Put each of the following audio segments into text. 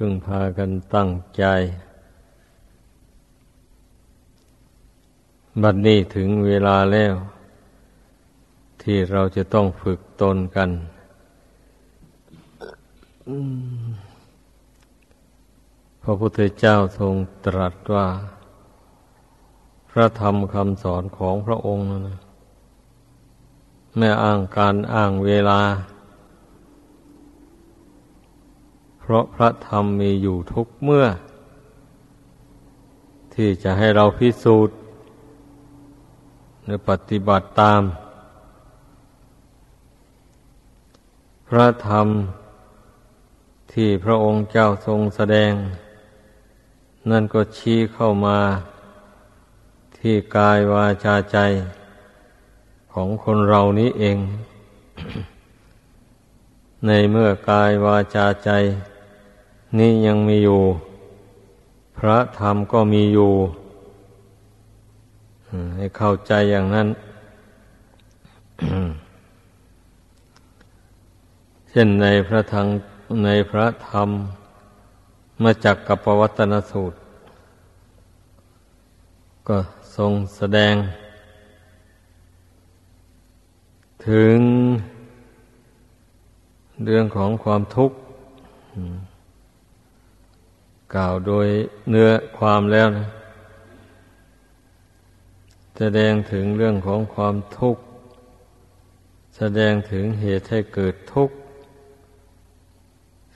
พึ่งพากันตั้งใจ บัดนี้ถึงเวลาแล้ว ที่เราจะต้องฝึกตนกัน พระพุทธเจ้าทรงตรัสว่า พระธรรมคำสอนของพระองค์นะไม่อ้างการอ้างเวลา เพราะพระธรรมมีอยู่ทุกเมื่อ ที่จะให้เราพิสูจน์หรือปฏิบัติตาม พระธรรมที่พระองค์เจ้าทรงแสดง นั่นก็ชี้เข้ามา ที่กายวาจาใจของคนเรานี้เอง ในเมื่อกายวาจาใจ นี่ยังมีอยู่ พระธรรมก็มีอยู่ให้เข้าใจอย่างนั้น เช่นในพระธรรมในพระธรรมมาจากกับปวัตนสูตร ก็ทรงแสดง ถึง เรื่องของความทุกข์ กล่าวโดยเนื้อความแล้วนะแสดงถึงเรื่องของความทุกข์ แสดงถึงเหตุให้เกิดทุกข์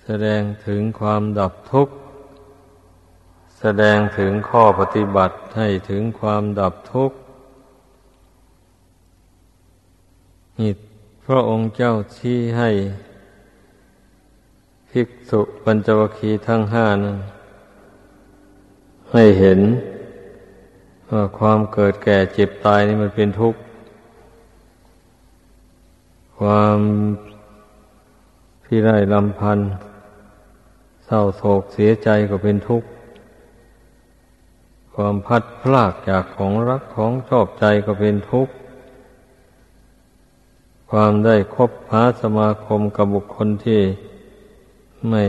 แสดงถึงความดับทุกข์ แสดงถึงข้อปฏิบัติให้ถึงความดับทุกข์นี่พระองค์เจ้าชี้ให้ภิกษุปัญจวคีทั้งห้านั้น ให้เห็นว่าความเกิดแก่เจ็บตายนี่มันเป็นทุกข์ ความพิไรลำพันธ์เศร้าโศกเสียใจก็เป็นทุกข์ ความพัดพลากจากของรักของชอบใจก็เป็นทุกข์ ความได้คบหาสมาคมกับบุคคลที่ไม่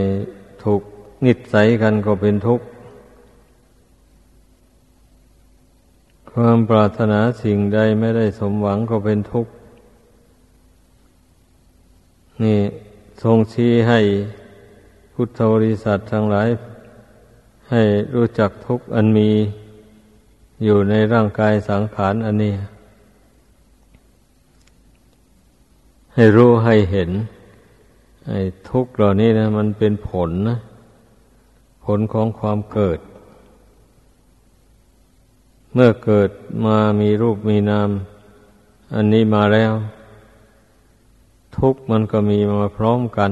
ถูกนิสัยกันก็เป็นทุกข์ ความปรารถนาสิ่งใดไม่ได้สมหวังก็เป็นทุกข์ นี่ทรงชี้ให้พุทธบริษัททั้งหลาย ให้รู้จักทุกข์อันมีอยู่ในร่างกายสังขารอันนี้ ให้รู้ให้เห็น ไอ้ทุกข์เหล่านี้นะ มันเป็นผลนะ ผลของความเกิด เมื่อเกิดมามีรูปมีนาม อันนี้มาแล้ว ทุกมันก็มีมาพร้อมกัน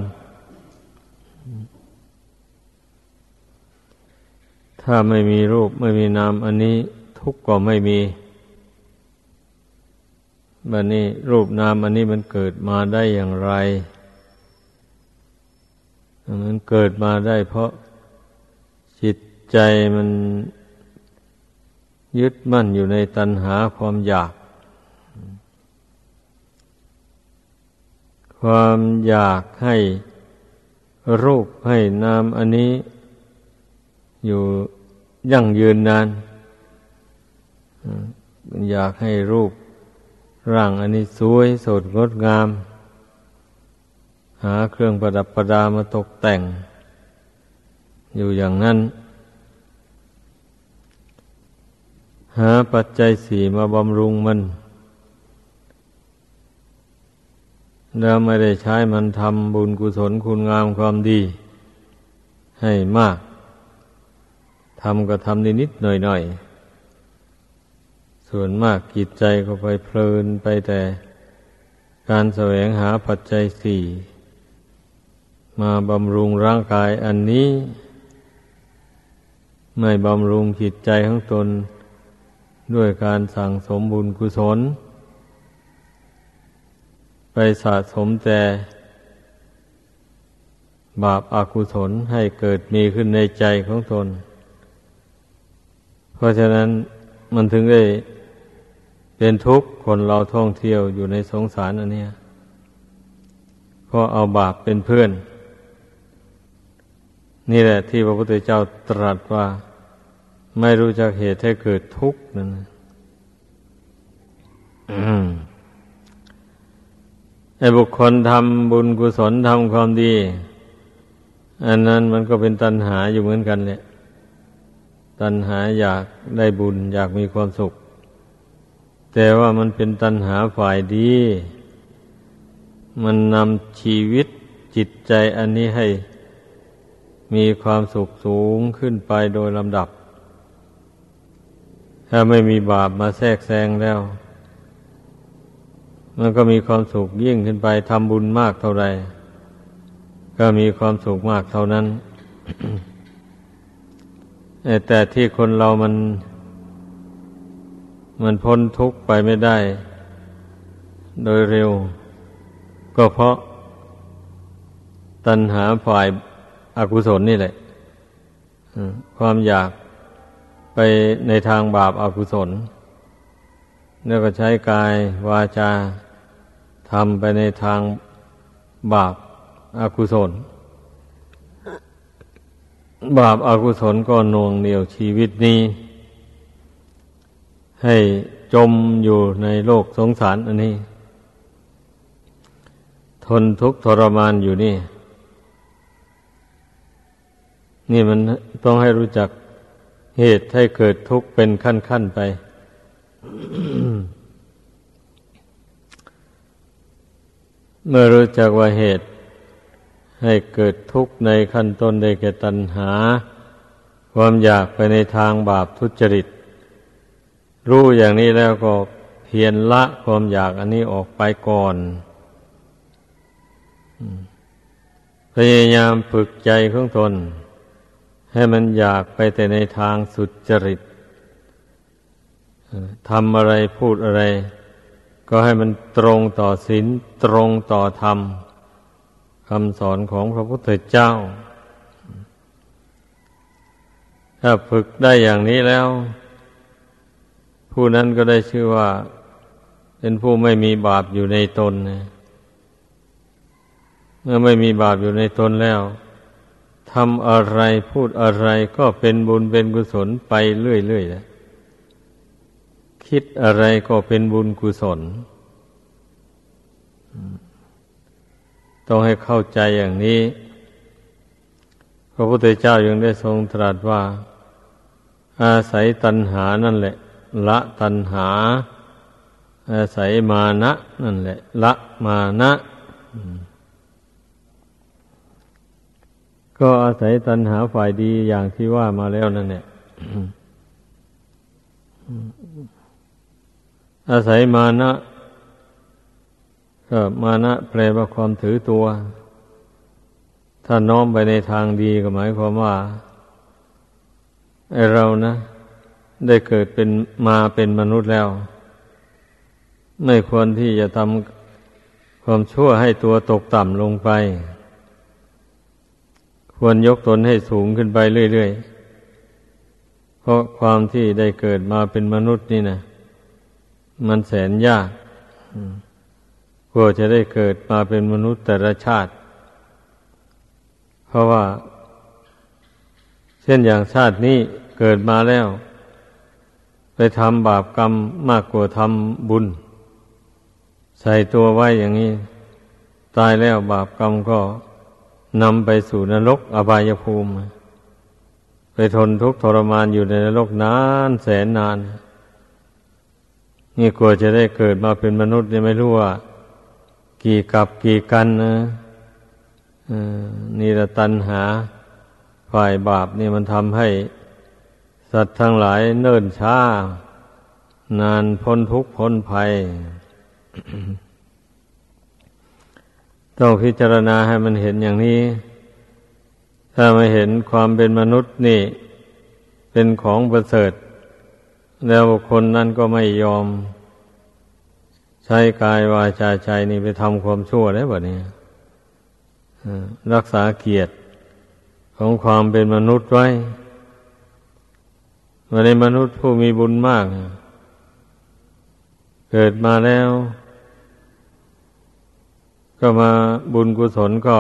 ถ้าไม่มีรูปไม่มีนาม อันนี้ทุกก็ไม่มีบันนี้รูปนามอันนี้มันเกิดมาได้อย่างไร มันเกิดมาได้เพราะจิตใจมัน ยึดมั่นอยู่ในตัณหาความอยาก ความอยากให้รูปให้นามอันนี้อยู่ยั่งยืนนาน อยากให้รูปร่างอันนี้สวยสดงดงาม หาเครื่องประดับประดามาตกแต่ง อยู่อย่างนั้น หาปัจจัยสี่มาบำรุงมันแล้วไม่ได้ใช้มันทำบุญกุศลคุณงามความดี ให้มากทำก็ทำนิดนิดหน่อยหน่อยส่วนมากกิจใจก็ไปเพลินไปแต่การแสวงหาปัจจัยสี่มาบำรุงร่างกายอันนี้ ไม่บำรุงจิตใจของตน ด้วยการสั่งสมบุญกุศล ไปสะสมแต่บาปอากุศลให้เกิดมีขึ้นในใจของตน เพราะฉะนั้นมันถึงได้เป็นทุกข์คนเราท่องเที่ยวอยู่ในสงสารอันนี้เพราะเอาบาปเป็นเพื่อน นี่แหละที่พระพุทธเจ้าตรัสว่า ไม่รู้จักเหตุให้เกิดทุกข์นั่นไอ้บุคคลทำบุญกุศลทำความดี อันนั้นมันก็เป็นตัณหาอยู่เหมือนกันเนี่ยตัณหาอยากได้บุญอยากมีความสุข แต่ว่ามันเป็นตัณหาฝ่ายดี มันนำชีวิตจิตใจอันนี้ให้มีความสุขสูงขึ้นไปโดยลำดับ ถ้าไม่มีบาปมาแทรกแซงแล้ว มันก็มีความสุขยิ่งขึ้นไปทำบุญมากเท่าไรก็มีความสุขมากเท่านั้น แต่ที่คนเรามัน มันพ้นทุกข์ไปไม่ได้ โดยเร็ว ก็เพราะตัณหาฝ่ายอากุศลนี่แหละความอยาก ไปในทางบาปอากุศลแล้วก็ใช้กายวาจาทำไปในทางบาปอากุศล บาปอากุศลก็นวงเหนียวชีวิตนี้ ให้จมอยู่ในโลกสงสารอันนี้ ทนทุกข์ทรมานอยู่นี่ นี่มันต้องให้รู้จัก เหตุให้เกิดทุกข์เป็นขั้นๆไป เมื่อรู้จักว่าเหตุ ให้เกิดทุกข์ในขั้นต้นได้แก่ตัณหา ความอยากไปในทางบาปทุจริต รู้อย่างนี้แล้วก็เพียรละความอยากอันนี้ออกไปก่อนพยายามฝึกใจของตน ให้มันอยากไปแต่ในทางสุจริตทำอะไรพูดอะไร ก็ให้มันตรงต่อศีลตรงต่อธรรมคำสอนของพระพุทธเจ้า ถ้าฝึกได้อย่างนี้แล้ว ผู้นั้นก็ได้ชื่อว่า เป็นผู้ไม่มีบาปอยู่ในตนเมื่อไม่มีบาปอยู่ในตนแล้ว ทำอะไรพูดอะไรก็เป็นบุญเป็นกุศลไปเรื่อยๆคิดอะไรก็เป็นบุญกุศล ต้องให้เข้าใจอย่างนี้ พระพุทธเจ้ายังได้ทรงตรัสว่า อาศัยตัณหานั่นแหละ ละตัณหา อาศัยมานะ นั่นแหละ ละมานะ ก็อาศัยตัณหาฝ่ายดีอย่างที่ว่ามาแล้วนั่นแหละอาศัยมานะก็มานะแปลว่าความถือตัว ถ้าน้อมไปในทางดีก็หมายความว่าไอเรานะ ได้เกิดเป็นมาเป็นมนุษย์แล้ว ไม่ควรที่จะทำความชั่วให้ตัวตกต่ำลงไป ควรยกตนให้สูงขึ้นไปเรื่อยๆ เพราะความที่ได้เกิดมาเป็นมนุษย์นี่นะมันแสนยากกลัวจะได้เกิดมาเป็นมนุษย์แต่ละชาติ เพราะว่า เช่นอย่างชาตินี้เกิดมาแล้ว ไปทำบาปกรรมมากกว่าทำบุญ ใส่ตัวไว้อย่างนี้ ตายแล้วบาปกรรมก็ นำไปสู่นรกอบายภูมิ ไปทนทุกข์ทรมานอยู่ในนรกนานแสนนาน นี่กลัวจะได้เกิดมาเป็นมนุษย์ยังไม่รู้ว่า กี่กับกี่กันนะนี่ละตัณหาฝ่ายบาปนี่มันทำให้ สัตว์ทั้งหลายเนิ่นช้า นานพ้นทุกข์พ้นภัย ต้องพิจารณาให้มันเห็นอย่างนี้ ถ้าไม่เห็นความเป็นมนุษย์นี่ เป็นของประเสริฐ แล้วคนนั้นก็ไม่ยอม ใช้กายวาจาใจนี่ไปทำความชั่วได้บ่เนี่ยรักษาเกียรติของความเป็นมนุษย์ไว้วันในมนุษย์ผู้มีบุญมาก เกิดมาแล้ว ก็มาบุญกุศลก็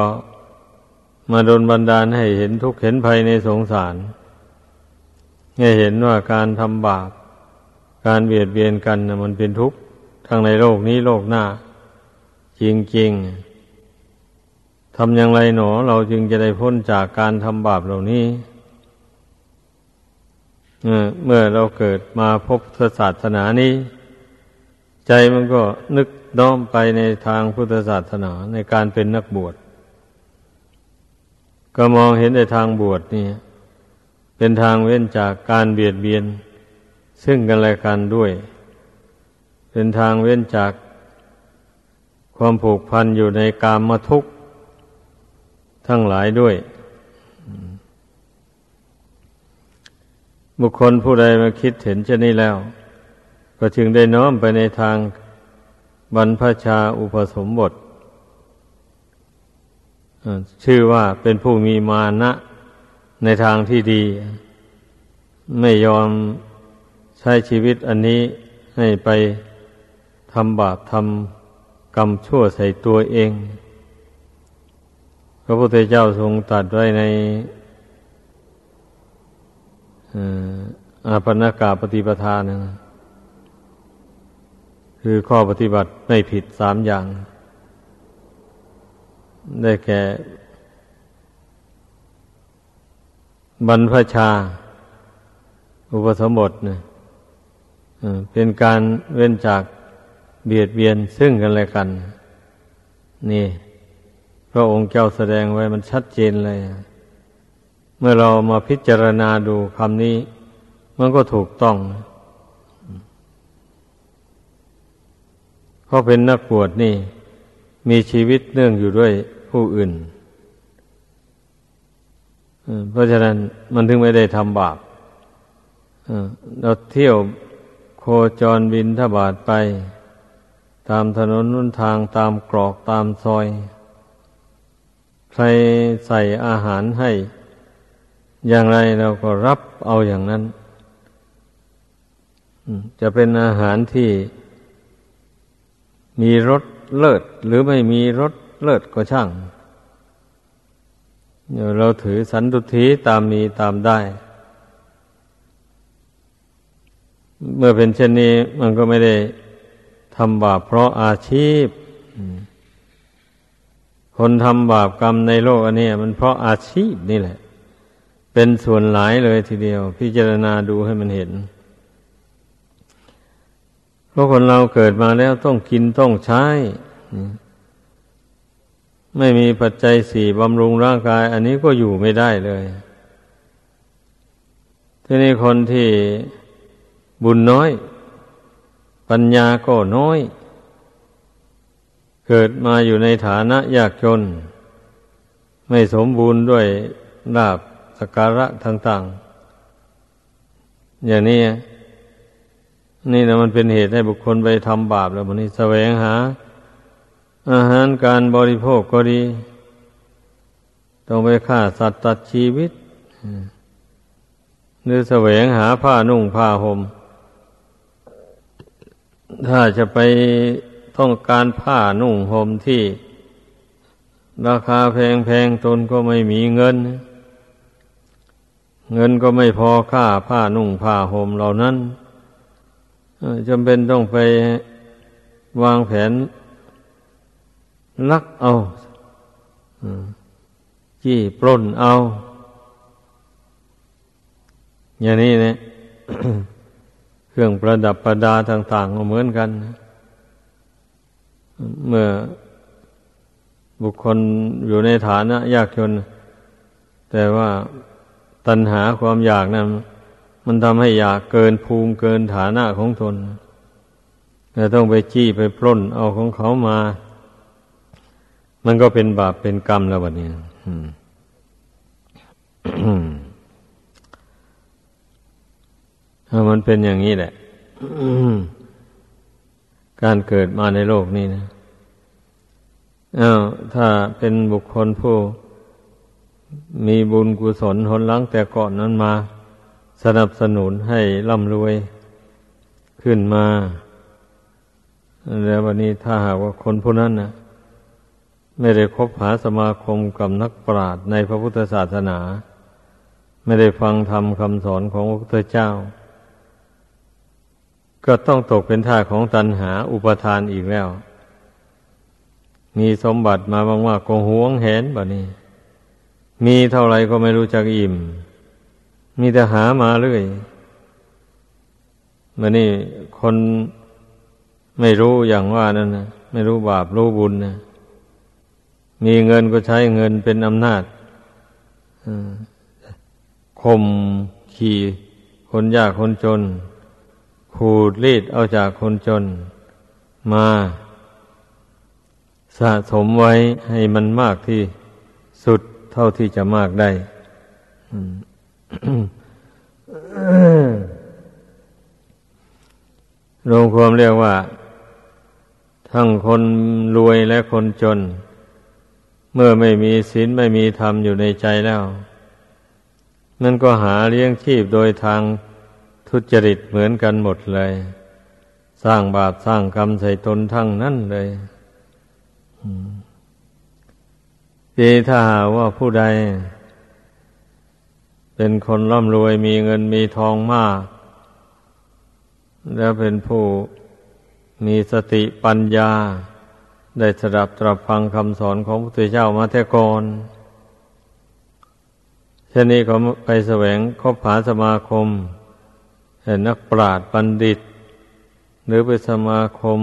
มาโดนบันดาลให้เห็นทุกข์เห็นภัยในสงสารให้เห็นว่าการทำบาป การเบียดเบียนกันนะมันเป็นทุกข์ทั้งในโลกนี้โลกหน้า จริงๆทำอย่างไรหนอ เราจึงจะได้พ้นจากการทำบาปเหล่านี้เมื่อเราเกิดมาพบศาสนานี้ ใจมันก็นึกน้อมไปในทางพุทธศาสนาในการเป็นนักบวช ก็มองเห็นในทางบวชนี่เป็นทางเว้นจากการเบียดเบียน ซึ่งกันและกันด้วย เป็นทางเว้นจากความผูกพันอยู่ในกามมาทุกข์ทั้งหลายด้วย บุคคลผู้ใดมาคิดเห็นเช่นนี้แล้ว ก็จึงได้น้อมไปในทางบรรพชาอุปสมบท ชื่อว่าเป็นผู้มีมานะในทางที่ดี ไม่ยอมใช้ชีวิตอันนี้ให้ไปทำบาปทำกรรมชั่วใส่ตัวเอง พระพุทธเจ้าทรงตรัสไว้ในอาปนากาปฏิปทานนะ คือข้อปฏิบัติไม่ผิดสามอย่าง ได้แก่ บรรพชา อุปสมบทเนี่ยเป็นการเว้นจากเบียดเบียนซึ่งกันและกัน นี่ พระองค์เจ้าแสดงไว้มันชัดเจนเลย เมื่อเรามาพิจารณาดูคำนี้ มันก็ถูกต้อง เพราะเป็นนักบวชนี่ มีชีวิตเนื่องอยู่ด้วยผู้อื่น เพราะฉะนั้นมันถึงไม่ได้ทำบาปเราเที่ยวโคจรบินทบาทไป ตามถนนนุนทางตามกรอกตามซอย ใครใส่อาหารให้ อย่างไรเราก็รับเอาอย่างนั้น จะเป็นอาหารที่ มีรสเลิศหรือไม่มีรสเลิศก็ช่างเดี๋ยวเราถือสันตุทีตามมีตามได้ เมื่อเป็นเช่นนี้มันก็ไม่ได้ทำบาปเพราะอาชีพ คนทำบาปกรรมในโลกอันนี้มันเพราะอาชีพนี่แหละ เป็นส่วนหลายเลยทีเดียว พิจารณาดูให้มันเห็น ราะคนเราเกิดมาแล้วต้องกินต้องใช้ ไม่มีปัจจัยสี่บำรุงร่างกาย อันนี้ก็อยู่ไม่ได้เลย ทีนี้คนที่บุญน้อย ปัญญาก็น้อย เกิดมาอยู่ในฐานะยากจน ไม่สมบูรณ์ด้วยลาบสการะต่างๆอย่างนี้ นี่นะมันเป็นเหตุให้บุคคลไปทำบาปแล้วมันนี่แสวงหา อาหารการบริโภคก็ดี ต้องไปฆ่าสัตว์ตัดชีวิตหรือแสวงหาผ้านุ่งผ้าหม่มถ้าจะไปต้องการผ้านุ่งห่มที่ ราคาแพงๆตนก็ไม่มีเงิน เงินก็ไม่พอค่าผ้านุ่งผ้าห่มเหล่านั้น จำเป็นต้องไปวางแผนลักเอาจี้ปล้นเอา อย่างนี้เนี่ยเครื่องประดับประดาต่างๆก็เหมือนกัน เมื่อบุคคลอยู่ในฐานะยากจน แต่ว่าตัณหาความอยากนั้น มันทำให้อยากเกินภูมิเกินฐานะของตนแต่ต้องไปจี้ไปปล้นเอาของเขามา มันก็เป็นบาปเป็นกรรมแล้ววันนี้ถ้ามันเป็นอย่างนี้แหละการเกิดมาในโลกนี้นะอ้าวถ้าเป็นบุคคลผู้ มีบุญกุศลหนหลังแต่ก่อนนั้นมา สนับสนุนให้ร่ำรวยขึ้นมา แล้ววันนี้ถ้าหากว่าคนผู้นั้นนะไม่ได้คบหาสมาคมกับนักปราชญ์ในพระพุทธศาสนา ไม่ได้ฟังธรรมคำสอนของพระพุทธเจ้า ก็ต้องตกเป็นท่าของตัณหาอุปทานอีกแล้ว มีสมบัติมาบางว่าก็หวงแหนแบบนี้ มีเท่าไรก็ไม่รู้จักอิ่ม มีแต่หามาเรื่อยมื่อนี่คนไม่รู้อย่างว่านั่นนะไม่รู้บาปรู้บุญนะมีเงินก็ใช้เงินเป็นอำนาจข่มขี่คนยากคนจน ขูดรีดเอาจากคนจน มาสะสมไว้ให้มันมากที่สุดเท่าที่จะมากได้ รวมความเรียกว่า ทั้งคนรวยและคนจน เมื่อไม่มีศีลไม่มีธรรมอยู่ในใจแล้ว นั่นก็หาเลี้ยงชีพโดยทางทุจริตเหมือนกันหมดเลย สร้างบาปสร้างกรรมใส่ตนทั้งนั้นเลยดีถ้าหาว่าผู้ใด เป็นคนร่ำรวยมีเงินมีทองมาก แล้วเป็นผู้มีสติปัญญา ได้สดับตรับฟังคำสอนของพระพุทธเจ้ามาแต่ก่อนเช่นนี้เขาไปแสวงคบหาสมาคมเห็นนักปราชญ์บัณฑิต หรือไปสมาคม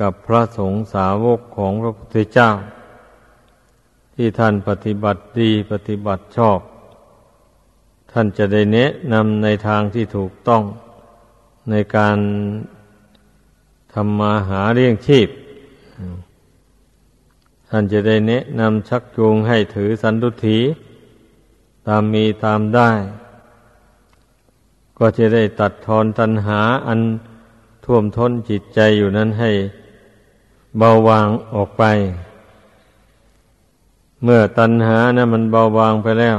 กับพระสงฆ์สาวกของพระพุทธเจ้า ที่ท่านปฏิบัติดีปฏิบัติชอบ ท่านจะได้แนะนำในทางที่ถูกต้องในการทำมาหาเลี้ยงชีพ ท่านจะได้แนะนำชักจูงให้ถือสันตุถีตามมีตามได้ ก็จะได้ตัดทอนตัณหาอันท่วมท้นจิตใจอยู่นั้นให้เบาบางออกไป เมื่อตัณหานะมันเบาบางไปแล้ว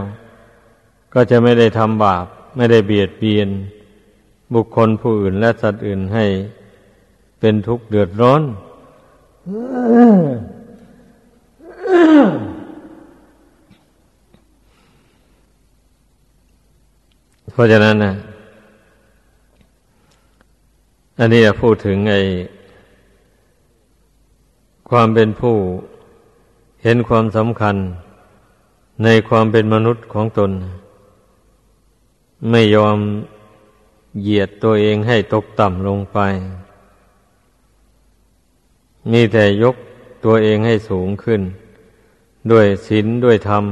ก็จะไม่ได้ทำบาป ไม่ได้เบียดเบียน บุคคลผู้อื่นและสัตว์อื่นให้เป็นทุกข์เดือดร้อนเพราะฉะนั้นนะอันนี้จะพูดถึงไอ้ความเป็นผู้เห็นความสำคัญในความเป็นมนุษย์ของตน ไม่ยอมเหยียดตัวเองให้ตกต่ำลงไป มีแต่ยกตัวเองให้สูงขึ้น ด้วยศีลด้วยธรรม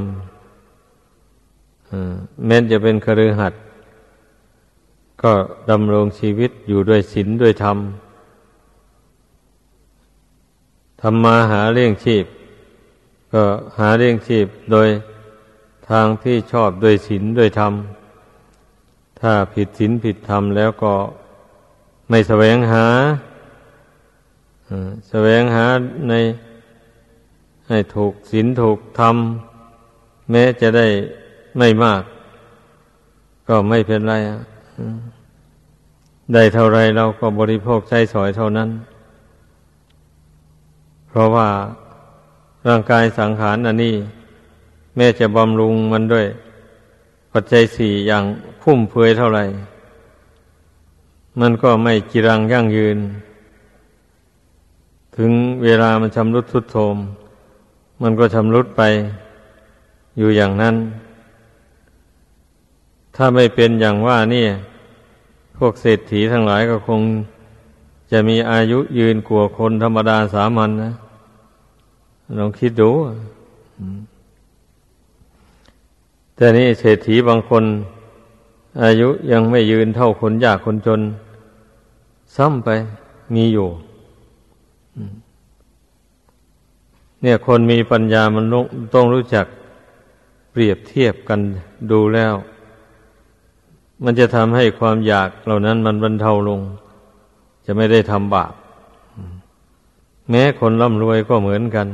แม้จะเป็นครือหัดก็ดำรงชีวิตอยู่ด้วยศีลด้วยธรรมทำมาหาเลี้ยงชีพ ก็หาเลี้ยงชีพโดยทางที่ชอบด้วยศีลด้วยธรรม ถ้าผิดศีลผิดธรรมแล้วก็ไม่แสวงหาแสวงหาในให้ถูกศีลถูกธรรม แม้จะได้ไม่มาก ก็ไม่เป็นไรได้เท่าไรเราก็บริโภคใช้สอยเท่านั้น เพราะว่าร่างกายสังขารอันนี้ แม้จะบำรุงมันด้วย ปัจจัยสี่อย่าง ฟุ่มเฟือยเท่าไหร่ มันก็ไม่จิรังยั่งยืน ถึงเวลามันชำรุดทุดโทมมันก็ชำรุดไปอยู่อย่างนั้น ถ้าไม่เป็นอย่างว่านี่พวกเศรษฐีทั้งหลายก็คงจะมีอายุยืนกว่าคนธรรมดาสามัญนนะลองคิดดูแต่นี่เศรษฐีบางคน อายุยังไม่ยืนเท่าคนยากคนจน ซ้ำไปมีอยู่เนี่ยคนมีปัญญามันต้องรู้จักเปรียบเทียบกันดูแล้ว มันจะทำให้ความอยากเหล่านั้นมันบรรเทาลง จะไม่ได้ทำบาปแม้คนร่ำรวยก็เหมือนกัน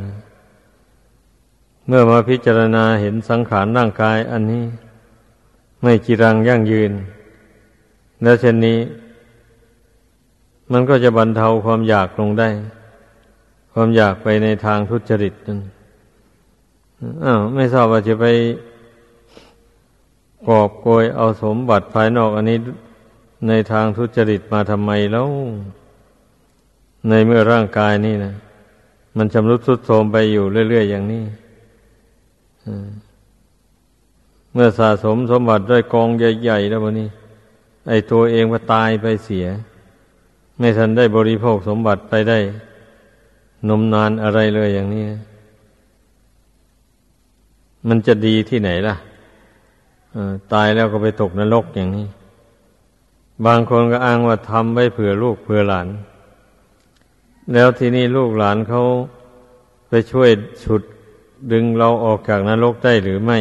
เมื่อมาพิจารณาเห็นสังขารร่างกายอันนี้ ไม่จีรังยั่งยืน แล้วเช่นนี้ มันก็จะบรรเทาความอยากลงได้ ความอยากไปในทางทุจริตนั้นอ้าวไม่ทราบว่าจะไปกอบโกยเอาสมบัติภายนอกอันนี้ในทางทุจริตมาทำไมแล้ว ในเมื่อร่างกายนี่นะมันชำรุดทรุดโทรมไปอยู่เรื่อย ๆ อย่างนี้ เมื่อสะสมสมบัติด้วยกองใหญ่ๆแล้ววันนี้ ไอ้ตัวเองก็ตายไปเสีย ไม่ทันได้บริโภคสมบัติไปได้ นมนานอะไรเลยอย่างนี้มันจะดีที่ไหนล่ะตายแล้วก็ไปตกนรกอย่างนี้ บางคนก็อ้างว่าทำไว้เผื่อลูกเผื่อหลาน แล้วทีนี้ลูกหลานเขาไปช่วยฉุดดึงเราออกจากนรกได้หรือไม่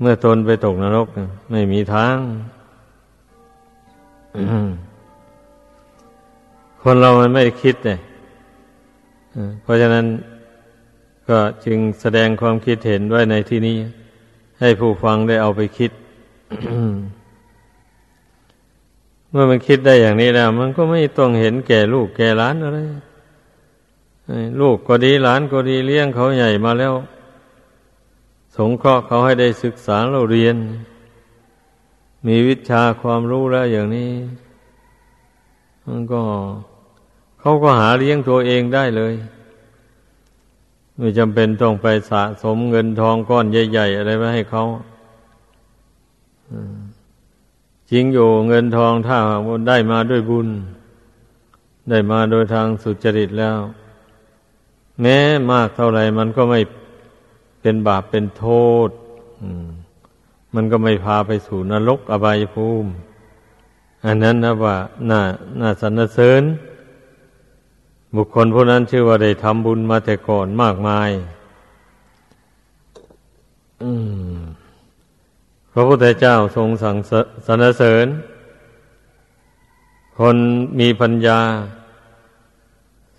เมื่อตนไปตกนรก ไม่มีทาง คนเรามันไม่ได้คิดเลยเพราะฉะนั้นก็จึงแสดงความคิดเห็นไว้ในที่นี้ ให้ผู้ฟังได้เอาไปคิด เมื่อมันคิดได้อย่างนี้แล้ว มันก็ไม่ต้องเห็นแก่ลูกแก่หลานอะไรลูกก็ดีหลานก็ดีเลี้ยงเขาใหญ่มาแล้ว สงเคราะห์เขาให้ได้ศึกษาเราเรียน มีวิชาความรู้แล้วอย่างนี้ มันก็เขาก็หาเลี้ยงตัวเองได้เลย ไม่จำเป็นต้องไปสะสมเงินทองก้อนใหญ่ ๆ อะไรไว้ให้เขาจริงอยู่เงินทองถ้าได้มาด้วยบุญ ได้มาโดยทางสุจริตแล้ว แม้มากเท่าไรมันก็ไม่ เป็นบาปเป็นโทษมันก็ไม่พาไปสู่นรกอบายภูมิ อันนั้นนะว่าน่าน่าสรรเสริญ บุคคลผู้นั้นชื่อว่าได้ทำบุญมาแต่ก่อนมากมายพระพุทธเจ้าทรงสั่งสรรเสริญ คนมีปัญญา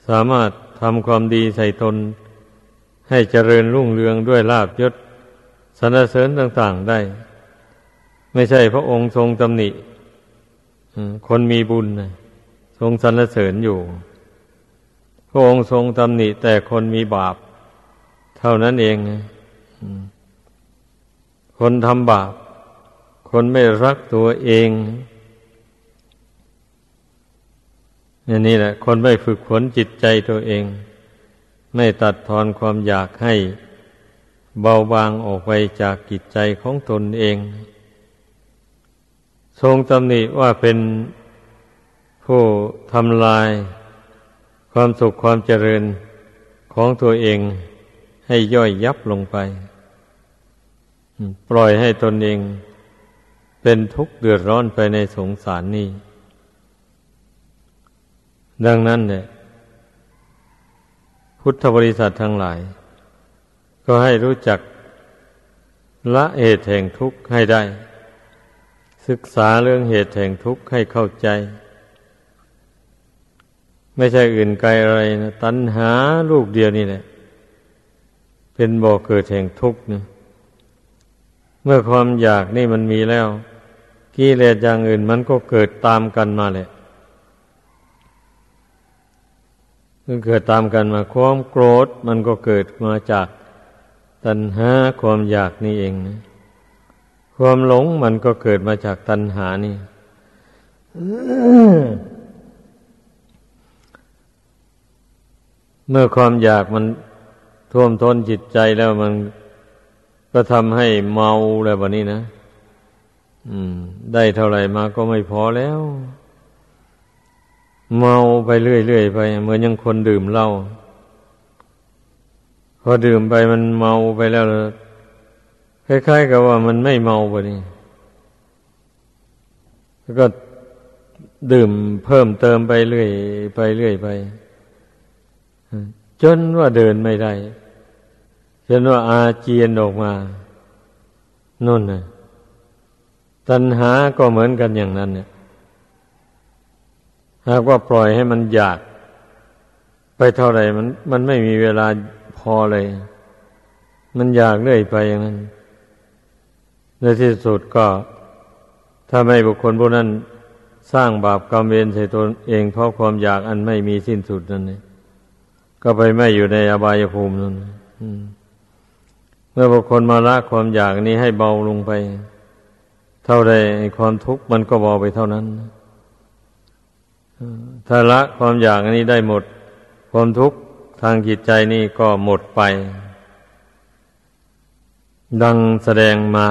สามารถทำความดีใส่ตน ให้เจริญรุ่งเรืองด้วยลาบยศสรรเสริญต่าง ๆได้ ไม่ใช่พระองค์ทรงตำหนิคนมีบุญทรงสรรเสริญอยู่ พระองค์ทรงตำหนิแต่คนมีบาป เท่านั้นเองคนทำบาป คนไม่รักตัวเองนี่นี่แหละ คนไม่ฝึกฝนจิตใจตัวเอง ไม่ตัดทอนความอยากให้เบาบางออกไปจากจิตใจของตนเอง ทรงตำหนิว่าเป็นผู้ทำลายความสุขความเจริญของตัวเองให้ย่อยยับลงไป ปล่อยให้ตนเองเป็นทุกข์เดือดร้อนไปในสงสารนี้ ดังนั้นเนี่ย พุทธบริษัททั้งหลาย ก็ให้รู้จักละเหตุแห่งทุกข์ให้ได้ ศึกษาเรื่องเหตุแห่งทุกข์ให้เข้าใจ ไม่ใช่อื่นไกลอะไรนะตัณหาลูกเดียวนี่แหละ เป็นบ่อเกิดแห่งทุกข์นะเมื่อความอยากนี่มันมีแล้วกิเลสอย่างอื่นมันก็เกิดตามกันมาแหละ มันเกิดตามกันมาความโกรธ มันก็เกิดมาจากตัณหาความอยากนี่เองนะความหลงมันก็เกิดมาจากตัณหานี่เมื่อความอยากมันท่วมท้นจิตใจแล้วมันก็ทำให้เมาแล้วแบบนี้นะ อืม ได้เท่าไหร่มาก็ไม่พอแล้ว เมาไปเรื่อยๆไปเหมือนยังคนดื่มเหล้าพอดื่มไปมันเมาไปแล้วคล้ายๆกับว่ามันไม่เมาไปนี่แล้วก็ดื่มเพิ่มเติมไปเรื่อยไปเรื่อยไป จนว่าเดินไม่ได้จนว่าอาเจียนออกมานุ่นนะตัณหาก็เหมือนกันอย่างนั้นเนี่ย หากว่าปล่อยให้มันอยาก ไปเท่าไหร่มัน มันไม่มีเวลาพอเลย มันอยากเรื่อยไปอย่างนั้นในที่สุดก็ถ้าไม่บุคคลพวกนั้นสร้างบาปกรรมเวรใส่ตนเองเพราะความอยากอันไม่มีสิ้นสุดนั่นเองก็ไปไม่อยู่ในอบายภูมินั่นเมื่อบุคคลมาละความอยากนี้ให้เบาลงไป เท่าใดความทุกข์มันก็เบาไปเท่านั้น ถ้าละความอยากนี้ได้หมด ความทุกข์ทางจิตใจนี่ก็หมดไป ดังแสดงมา